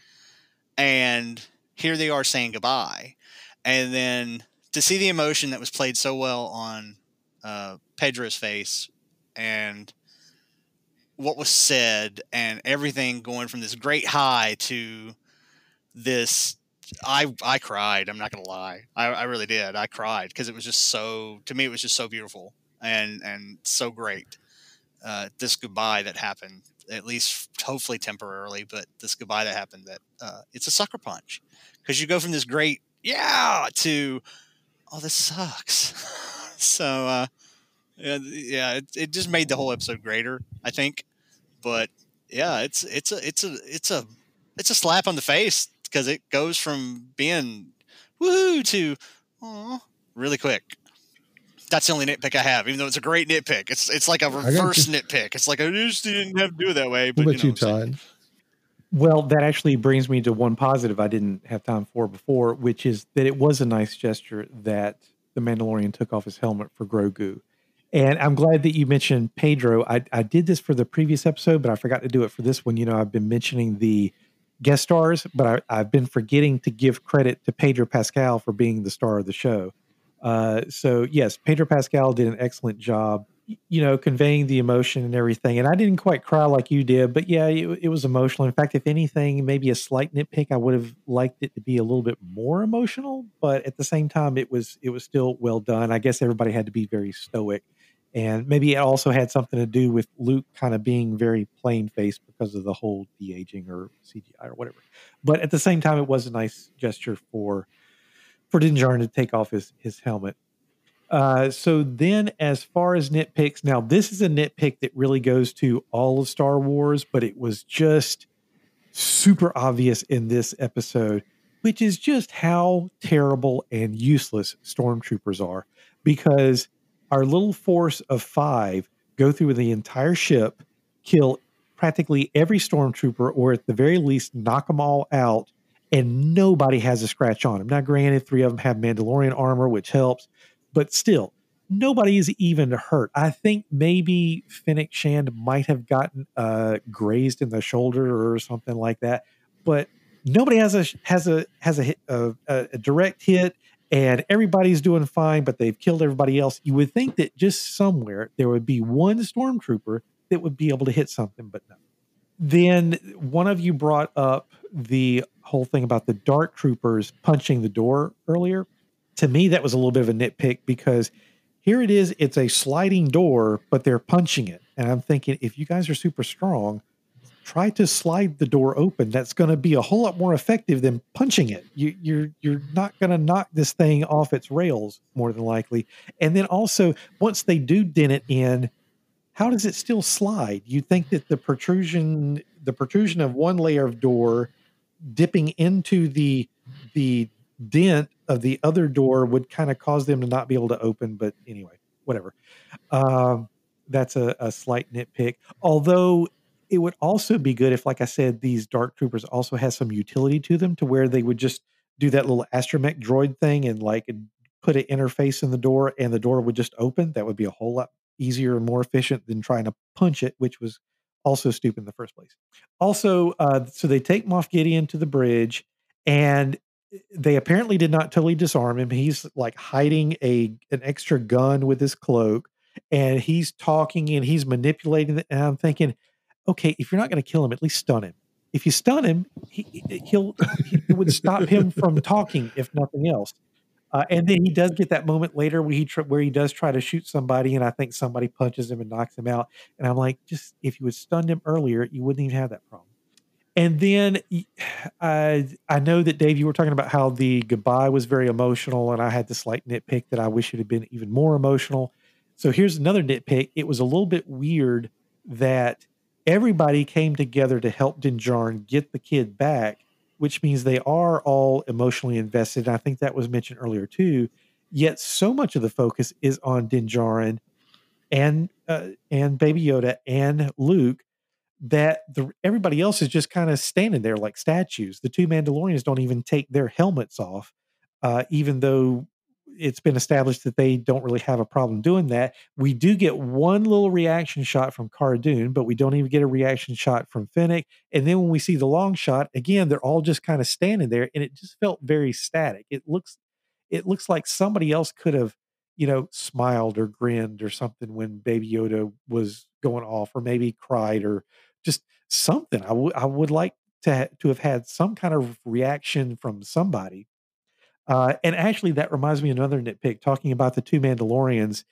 Speaker 1: And here they are saying goodbye, and then to see the emotion that was played so well on uh, Pedro's face, and what was said and everything going from this great high to this I I cried. I'm not gonna lie. I, I really did. I cried because it was just so to me it was just so beautiful and and so great. Uh, this goodbye that happened, at least hopefully temporarily, but this goodbye that happened that uh, it's a sucker punch because you go from this great yeah to oh this sucks. so uh, yeah, yeah, it, it just made the whole episode greater, I think. But yeah, it's it's a it's a it's a it's a slap on the face because it goes from being woohoo to oh really quick. That's the only nitpick I have, even though it's a great nitpick. It's it's like a reverse nitpick. It's like I just didn't have to do it that way.
Speaker 3: What
Speaker 1: But
Speaker 3: about
Speaker 1: you,
Speaker 3: you,
Speaker 1: know what I'm.
Speaker 3: Todd?
Speaker 6: Well, that actually brings me to one positive I didn't have time for before, which is that it was a nice gesture that the Mandalorian took off his helmet for Grogu. And I'm glad that you mentioned Pedro. I, I did this for the previous episode, but I forgot to do it for this one. You know, I've been mentioning the guest stars, but I, I've been forgetting to give credit to Pedro Pascal for being the star of the show. Uh, so, yes, Pedro Pascal did an excellent job you know, conveying the emotion and everything. And I didn't quite cry like you did, but yeah, it, it was emotional. In fact, if anything, maybe a slight nitpick, I would have liked it to be a little bit more emotional. But at the same time, it was it was still well done. I guess everybody had to be very stoic, and maybe it also had something to do with Luke kind of being very plain faced because of the whole de aging or CGI or whatever. But at the same time, it was a nice gesture for for Din Djarin to take off his his helmet. Uh, so then, as far as nitpicks, now this is a nitpick that really goes to all of Star Wars, but it was just super obvious in this episode, which is just how terrible and useless stormtroopers are. Because our little force of five go through the entire ship, kill practically every stormtrooper, or at the very least, knock them all out, and nobody has a scratch on them. Now, granted, three of them have Mandalorian armor, which helps but still, nobody is even hurt. I think maybe Fennec Shand might have gotten uh, grazed in the shoulder or something like that, but nobody has a has a has a, hit, a, a direct hit, and everybody's doing fine. But they've killed everybody else. You would think that just somewhere there would be one stormtrooper that would be able to hit something, but no. Then one of you brought up the whole thing about the dark troopers punching the door earlier to me that was a little bit of a nitpick because here it is it's a sliding door but they're punching it and i'm thinking if you guys are super strong try to slide the door open that's going to be a whole lot more effective than punching it you, you're you're not going to knock this thing off its rails more than likely and then also once they do dent it in how does it still slide you think that the protrusion the protrusion of one layer of door dipping into the the dent of the other door would kind of cause them to not be able to open. But anyway, whatever. Um, that's a, a slight nitpick. Although it would also be good if, like I said, these dark troopers also has some utility to them to where they would just do that little astromech droid thing and like put an interface in the door and the door would just open. That would be a whole lot easier and more efficient than trying to punch it, which was also stupid in the first place. Also, uh, so they take Moff Gideon to the bridge and they apparently did not totally disarm him. He's like hiding a an extra gun with his cloak, and he's talking and he's manipulating it. And I'm thinking, okay, if you're not going to kill him, at least stun him. If you stun him, he, he'll he, it would stop him from talking, if nothing else. Uh, and then he does get that moment later where he where he does try to shoot somebody, and I think somebody punches him and knocks him out. And I'm like, just if you had stunned him earlier, you wouldn't even have that problem. And then I I know that Dave, you were talking about how the goodbye was very emotional, and I had this like nitpick that I wish it had been even more emotional. So here's another nitpick. It was a little bit weird that everybody came together to help Din Djarin get the kid back, which means they are all emotionally invested. And I think that was mentioned earlier too. Yet so much of the focus is on Din Djarin and uh, and Baby Yoda and Luke that the everybody else is just kind of standing there like statues. The two Mandalorians don't even take their helmets off, uh, even though it's been established that they don't really have a problem doing that. We do get one little reaction shot from Cara Dune, but we don't even get a reaction shot from Fennec. And then when we see the long shot, again, they're all just kind of standing there, and it just felt very static. It looks, it looks like somebody else could have you know, smiled or grinned or something when Baby Yoda was going off, or maybe cried or just something. I would I would like to ha- to have had some kind of reaction from somebody. Uh, and actually, that reminds me of another nitpick. Talking about the two Mandalorians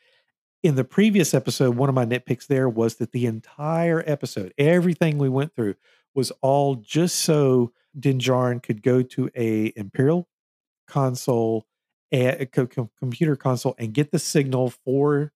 Speaker 6: in the previous episode, one of my nitpicks there was that the entire episode, everything we went through, was all just so Din Djarin could go to a Imperial console, a, a co- computer console, and get the signal for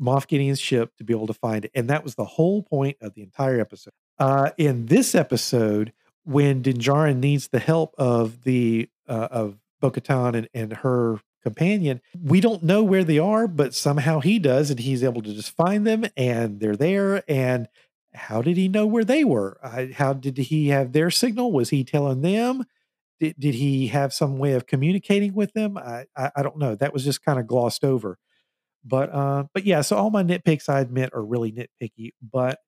Speaker 6: Moff Gideon's ship to be able to find it. And that was the whole point of the entire episode. Uh, in this episode, when Din Djarin needs the help of the uh, of Bo-Katan and, and her companion, we don't know where they are, but somehow he does, and he's able to just find them, and they're there. And how did he know where they were? How did he have their signal? Was he telling them? Did, did he have some way of communicating with them? I, I, I don't know. That was just kind of glossed over. But uh, but yeah, so all my nitpicks I admit are really nitpicky. But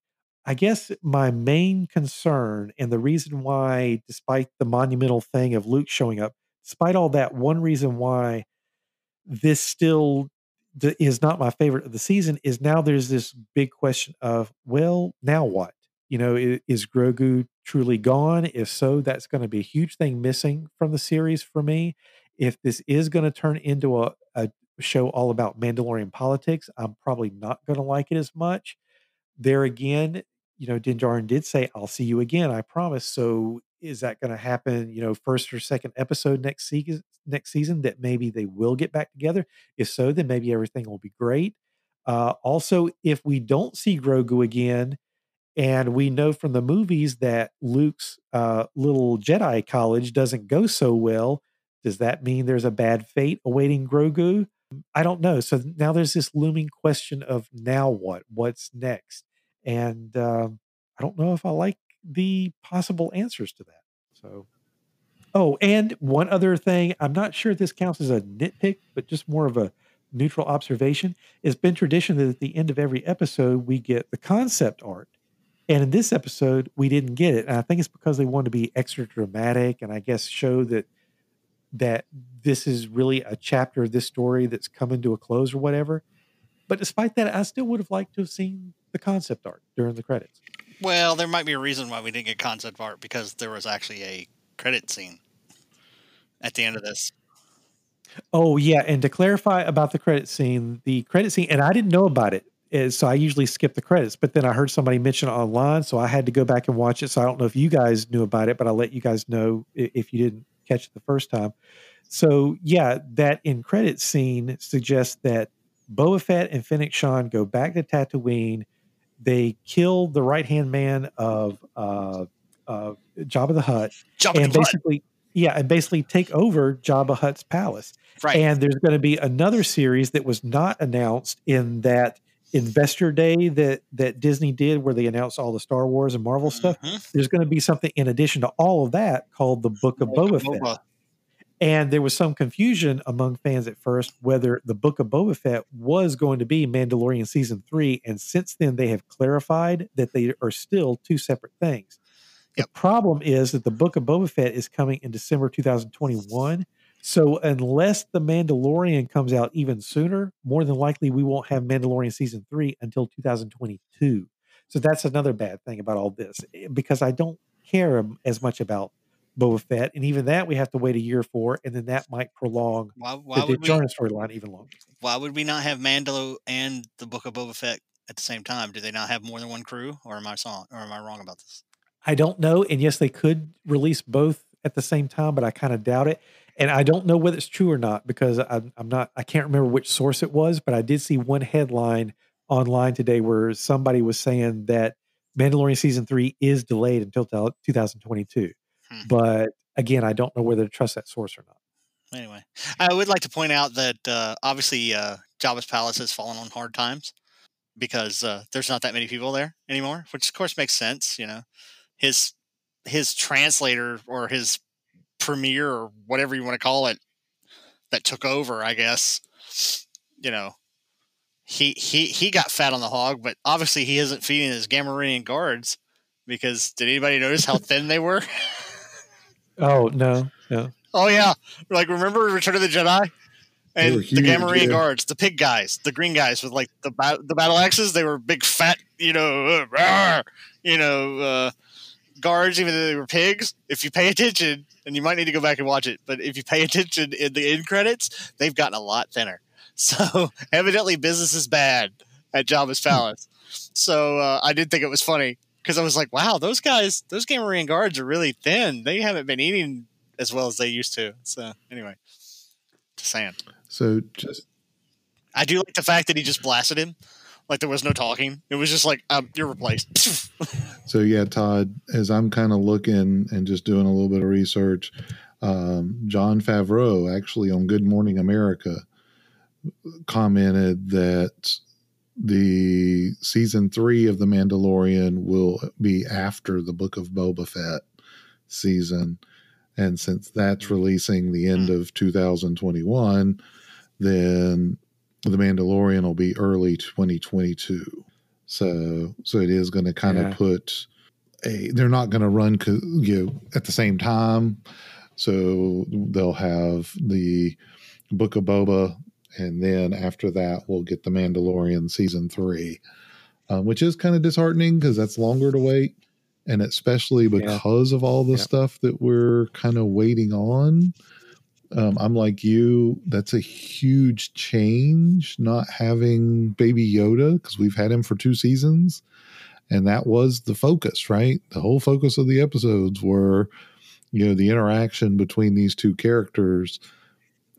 Speaker 6: I guess my main concern and the reason why, despite the monumental thing of Luke showing up, despite all that, one reason why this still is not my favorite of the season is now there's this big question of, well, now what? You know, is Grogu truly gone? If so, that's going to be a huge thing missing from the series for me. If this is going to turn into a, a show all about Mandalorian politics, I'm probably not going to like it as much. There again, you know, Din Djarin did say, "I'll see you again, I promise." So, is that going to happen? You know, first or second episode next season? Next season, that maybe they will get back together. If so, then maybe everything will be great. Uh, also, if we don't see Grogu again, and we know from the movies that Luke's uh, little Jedi college doesn't go so well, does that mean there's a bad fate awaiting Grogu? I don't know. So now there's this looming question of now what? What's next? And um, I don't know if I like the possible answers to that. So, oh, and one other thing, I'm not sure this counts as a nitpick, but just more of a neutral observation. It's been tradition that at the end of every episode, we get the concept art. And in this episode, we didn't get it. And I think it's because they wanted to be extra dramatic and I guess show that that this is really a chapter of this story that's coming to a close or whatever. But despite that, I still would have liked to have seen the concept art during the credits.
Speaker 1: Well, there might be a reason why we didn't get concept art because there was actually a credit scene at the end of this.
Speaker 6: Oh yeah, and to clarify about the credit scene, the credit scene, and I didn't know about it, is so I usually skip the credits, but then I heard somebody mention it online, so I had to go back and watch it. So I don't know if you guys knew about it, but I'll let you guys know if you didn't catch it the first time. So yeah, that in credit scene suggests that Boba Fett and Fennec Shand go back to Tatooine. They kill the right hand man of uh, uh, Jabba the Hutt,
Speaker 1: Jabba
Speaker 6: and
Speaker 1: the Hutt.
Speaker 6: basically, yeah, and basically take over Jabba Hutt's palace.
Speaker 1: Right.
Speaker 6: And there's going to be another series that was not announced in that investor day that that Disney did, where they announced all the Star Wars and Marvel stuff.
Speaker 1: Mhm.
Speaker 6: There's going to be something in addition to all of that called the Book of Boba Fett. And there was some confusion among fans at first whether the Book of Boba Fett was going to be Mandalorian season three. And since then, they have clarified that they are still two separate things. The problem is that the Book of Boba Fett is coming in December 2021. So unless the Mandalorian comes out even sooner, more than likely we won't have Mandalorian season three until 2022. So that's another bad thing about all this eh, because I don't care as much about Boba Fett, and even that we have to wait a year for, and then that might prolong
Speaker 1: Why,
Speaker 6: the
Speaker 1: why we?
Speaker 6: Storyline even longer.
Speaker 1: Why would we not have Mando and the Book of Boba Fett at the same time? Do they not have more than one crew, or am I song, or am I wrong about this?
Speaker 6: I don't know, and yes, they could release both at the same time, but I kind of doubt it. And I don't know whether it's true or not because I'm, I'm not. I can't remember which source it was, but I did see one headline online today where somebody was saying that Mandalorian season three is delayed until 2022.
Speaker 1: Hmm.
Speaker 6: But again, I don't know whether to trust that source or not.
Speaker 1: Anyway, I would like to point out that uh, obviously uh, Jabba's palace has fallen on hard times because uh, there's not that many people there anymore, which of course makes sense. You know, his his translator or his premier or whatever you want to call it that took over, I guess. You know, he he he got fat on the hog, but obviously he isn't feeding his Gamorrean guards because did anybody notice how thin they were?
Speaker 6: Oh no, no.
Speaker 1: Oh yeah, like remember Return of the Jedi
Speaker 3: They were
Speaker 1: And the
Speaker 3: huge,
Speaker 1: Gamorrean
Speaker 3: yeah.
Speaker 1: guards, the pig guys, the green guys with like the ba- the battle axes, they were big fat, you know, uh, rawr, you know, uh, guards. Even though they were pigs, if you pay attention, and you might need to go back and watch it, but if you pay attention in the end credits, they've gotten a lot thinner. So evidently, business is bad at Jabba's palace. So uh, I did think it was funny because I was like, "Wow, those guys, those Gamorrean guards are really thin. They haven't been eating as well as they used to." So anyway, just saying.
Speaker 3: So just
Speaker 1: I do like the fact that he just blasted him. Like there was no talking. It was just like, um, "You're replaced."
Speaker 3: So yeah, Todd, as I'm kind of looking and just doing a little bit of research, um, Jon Favreau actually on Good Morning America commented that the season three of The Mandalorian will be after the Book of Boba Fett season, and since that's mm-hmm. releasing the end mm. of 2021, then The Mandalorian will be early 2022. So, so it is going to kind
Speaker 6: Yeah.
Speaker 3: of put a. They're not going to run you know, at the same time. So they'll have the Book of Boba, and then after that, we'll get the Mandalorian season three, um, which is kind of disheartening because that's longer to wait, and especially because of all the
Speaker 6: Yep.
Speaker 3: stuff that we're kind of waiting on. Um, I'm like you. That's a huge change not having Baby Yoda because we've had him for two seasons, and that was the focus, right? The whole focus of the episodes were, you know, the interaction between these two characters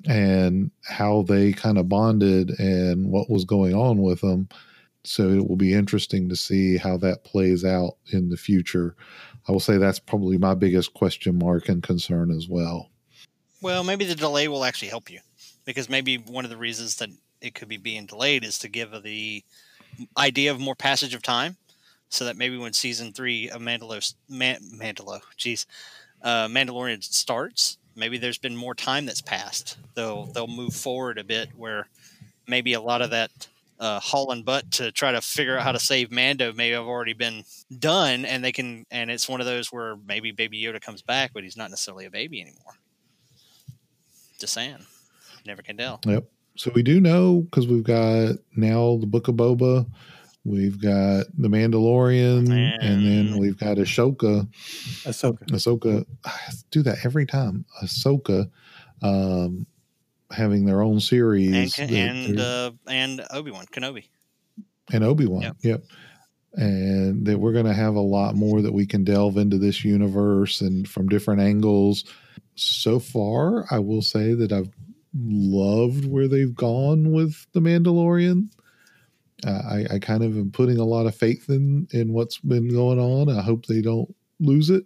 Speaker 3: and how they kind of bonded and what was going on with them. So it will be interesting to see how that plays out in the future. I will say that's probably my biggest question mark and concern as well.
Speaker 1: well, maybe the delay will actually help you because maybe one of the reasons that it could be being delayed is to give the idea of more passage of time, so that maybe when season three of Mandalo, Man, Mandalo, geez, uh, Mandalorian starts, maybe there's been more time that's passed. They'll they'll move forward a bit where maybe a lot of that uh, hauling butt to try to figure out how to save Mando may have already been done, and they can. And it's one of those where maybe Baby Yoda comes back, but he's not necessarily a baby anymore. Just saying, never can tell.
Speaker 3: Yep. So we do know because we've got now the Book of Boba, we've got the Mandalorian, and then we've got Ashoka.
Speaker 6: Ahsoka.
Speaker 3: Ahsoka, I do that every time. Ahsoka, um, having their own series,
Speaker 1: And and uh, and Obi Wan Kenobi.
Speaker 3: and Obi Wan.
Speaker 1: Yep.
Speaker 3: Yep. And that we're going to have a lot more that we can delve into this universe and from different angles. So far, I will say that I've loved where they've gone with the Mandalorian. Uh, I, I kind of am putting a lot of faith in in what's been going on. I hope they don't lose it.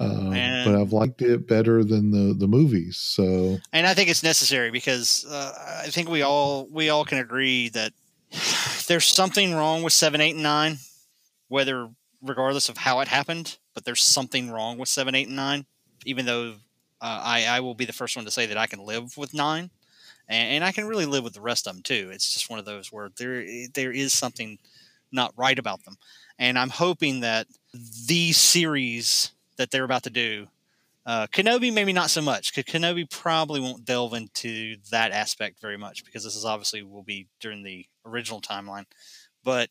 Speaker 3: Um, but I've liked it better than the the movies. So
Speaker 1: and I think it's necessary because uh, I think we all we all can agree that there's something wrong with seven, eight, and nine, whether regardless of how it happened. But there's something wrong with seven, eight, and nine. Even though uh, I I will be the first one to say that I can live with nine, and, and I can really live with the rest of them too. It's just one of those where there there is something not right about them, and I'm hoping that these series that they're about to do uh, Kenobi, maybe not so much. 'cause Kenobi probably won't delve into that aspect very much because this is obviously will be during the original timeline. But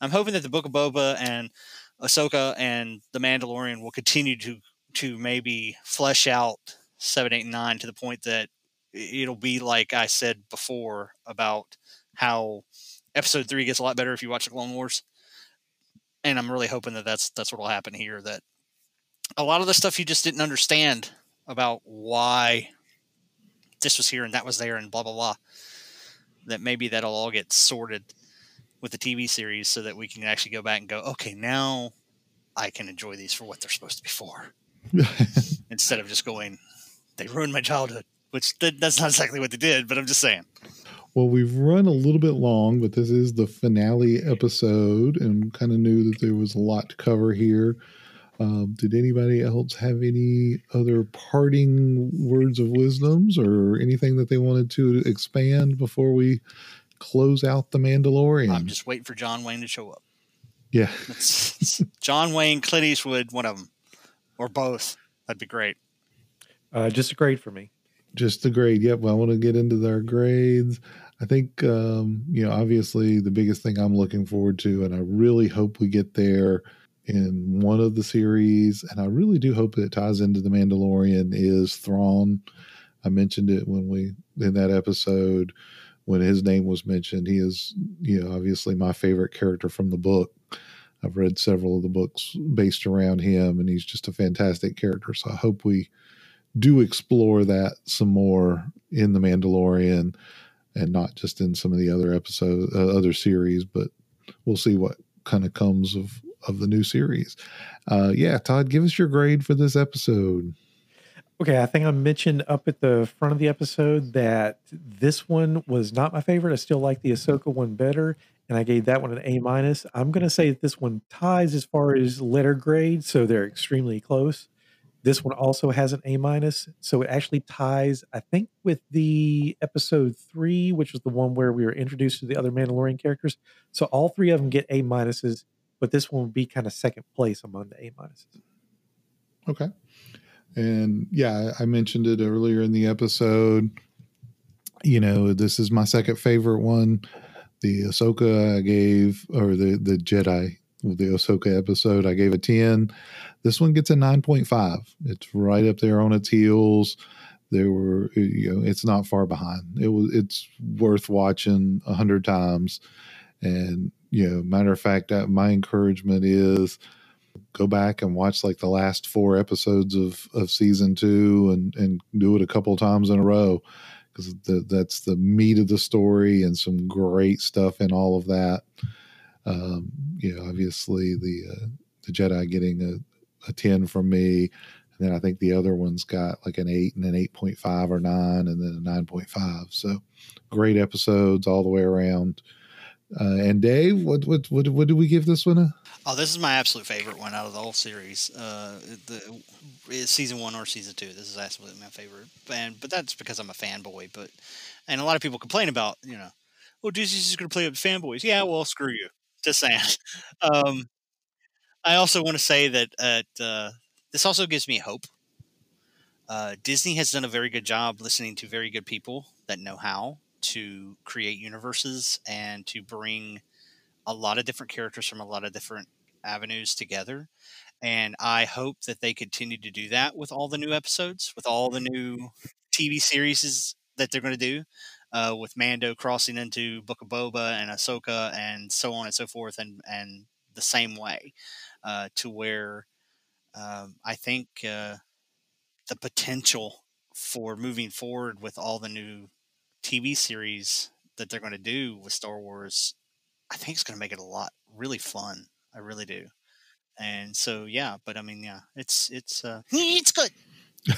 Speaker 1: I'm hoping that the Book of Boba and Ahsoka and the Mandalorian will continue to to maybe flesh out seven, eight, and nine to the point that it'll be like I said before about how Episode three gets a lot better if you watch the Clone Wars. And I'm really hoping that that's that's what will happen here. That a lot of the stuff you just didn't understand about why this was here and that was there and blah blah blah that maybe that'll all get sorted with the TV series so that we can actually go back and go okay now I can enjoy these for what they're supposed to be for instead of just going they ruined my childhood which th- that's not exactly what they did but I'm just saying
Speaker 3: Well, we've run a little bit long, but this is the finale episode and kind of knew that there was a lot to cover here. Um, did anybody else have any other parting words of wisdoms or anything that they wanted to expand before we close out the Mandalorian?
Speaker 1: I'm just waiting for John Wayne to show up
Speaker 3: yeah.
Speaker 1: It's- it's John Wayne Clint Eastwood one of them or both that'd be great
Speaker 6: Uh, just a grade for me.
Speaker 3: Just the grade. Yep, I want to get into their grades. I think um, you know, obviously the biggest thing I'm looking forward to, and I really hope we get there in one of the series, and I really do hope it ties into the Mandalorian is Thrawn. I mentioned it when we in that episode when his name was mentioned. He is, you know, obviously my favorite character from the book. I've read several of the books based around him, and he's just a fantastic character. So I hope we do explore that some more in the Mandalorian, and not just in some of the other episodes, uh, other series. But we'll see what kind of comes of of the new series. Uh, yeah, Todd, give us your grade for this episode.
Speaker 6: Okay, I think I mentioned up at the front of the episode that this one was not my favorite. I still like the Ahsoka one better, and I gave that one an A minus. I'm going to say that this one ties as far as letter grade, so they're extremely close. This one also has an A minus, so it actually ties, I think, with the episode three, which was the one where we were introduced to the other Mandalorian characters. So all three of them get A minuses, but this one would be kind of second place among the A minuses.
Speaker 3: Okay. And yeah, I mentioned it earlier in the episode. You know, this is my second favorite one. The Ahsoka I gave, or the the Jedi, the Ahsoka episode, I gave a ten. This one gets a nine point five. It's right up there on its heels. There were, you know, it's not far behind. It was, it's worth watching a hundred times. And you know, matter of fact, my encouragement is go back and watch like the last four episodes of of season two and and do it a couple times in a row because that's the meat of the story and some great stuff in all of that. Um, you know, obviously the uh, the Jedi getting a, a ten from me, and then I think the other one's got like an eight and an eight point five or nine, and then a nine point five. So great episodes all the way around. Uh, and Dave, what what what what do we give this one? A?
Speaker 1: Oh, this is my absolute favorite one out of the whole series. Uh, the season one or season two. This is absolutely my favorite, and but that's because I'm a fanboy. But and a lot of people complain about you know, oh Disney's just going to play with fanboys. Yeah, well, screw you. Just saying. um, I also want to say that uh, this also gives me hope. Uh, Disney has done a very good job listening to very good people that know how to create universes and to bring a lot of different characters from a lot of different avenues together. And I hope that they continue to do that with all the new episodes, with all the new TV series that they're going to do, uh, with Mando crossing into Book of Boba and Ahsoka and so on and so forth, and and the same way, uh, to where um, I think uh, the potential for moving forward with all the new TV series that they're going to do with Star Wars, I think it's going to make it a lot really fun. I really do. And so yeah, but I mean yeah, it's it's uh it's good.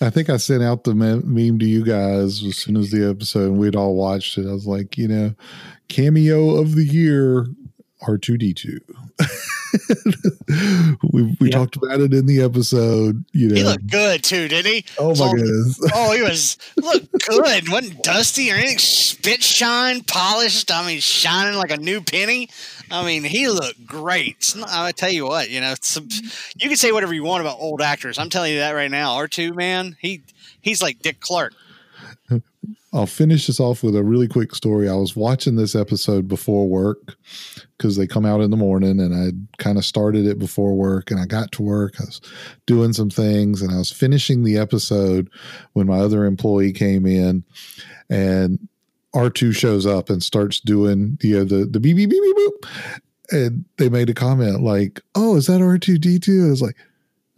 Speaker 3: I think I sent out the meme to you guys as soon as the episode and we'd all watched it. I was like, you know, cameo of the year R2D2. we we yeah. talked about it in the episode. You know,
Speaker 1: he looked good too, didn't he?
Speaker 3: Oh my goodness!
Speaker 1: Oh, he was look good. wasn't dusty or anything. Spit shine, polished. I mean, shining like a new penny. I mean, he looked great. I tell you what, you know, some, you can say whatever you want about old actors. I'm telling you that right now. R two man, he he's like Dick Clark.
Speaker 3: I'll finish this off with a really quick story. I was watching this episode before work because they come out in the morning, and I kind of started it before work. And I got to work, I was doing some things, and I was finishing the episode when my other employee came in, and R2 shows up and starts doing you know, the the beep beep beep beep boop, and they made a comment like, "Oh, is that R2D2?" I was like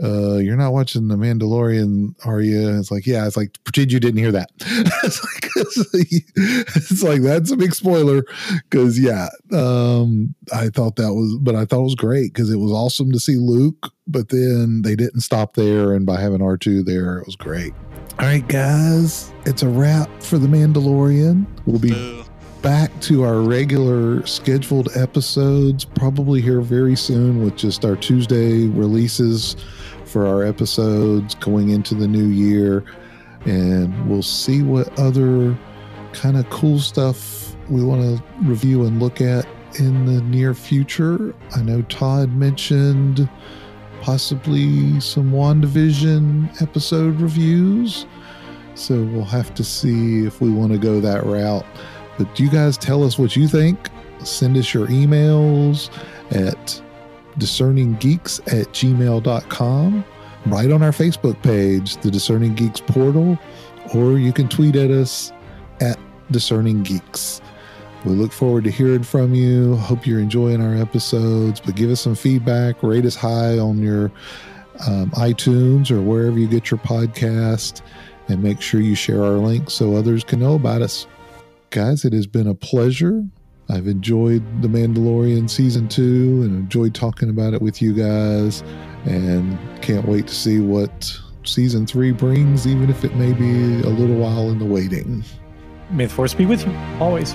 Speaker 3: uh, you're not watching The Mandalorian, are you? And it's like, yeah. It's like, pretend you didn't hear that. it's, like, it's like, that's a big spoiler. Cause yeah, um, I thought that was, but I thought it was great because it was awesome to see Luke, but then they didn't stop there. And by having R2 there, it was great. All right, guys, it's a wrap for The Mandalorian. We'll be back to our regular scheduled episodes, probably here very soon with just our Tuesday releases for our episodes going into the new year. And we'll see what other kind of cool stuff we want to review and look at in the near future. I know Todd mentioned possibly some WandaVision episode reviews. So we'll have to see if we want to go that route. But you guys tell us what you think. Send us your emails at discerninggeeks at gmail.com. Right on our Facebook page, the Discerning Geeks portal, or you can tweet at us at Discerning Geeks. We look forward to hearing from you. Hope you're enjoying our episodes, but give us some feedback. Rate us high on your um, iTunes or wherever you get your podcast, and make sure you share our link so others can know about us. Guys, it has been a pleasure. I've enjoyed The Mandalorian season two and enjoyed talking about it with you guys, and can't wait to see what season three brings, even if it may be a little while in the waiting.
Speaker 6: May the force be with you always.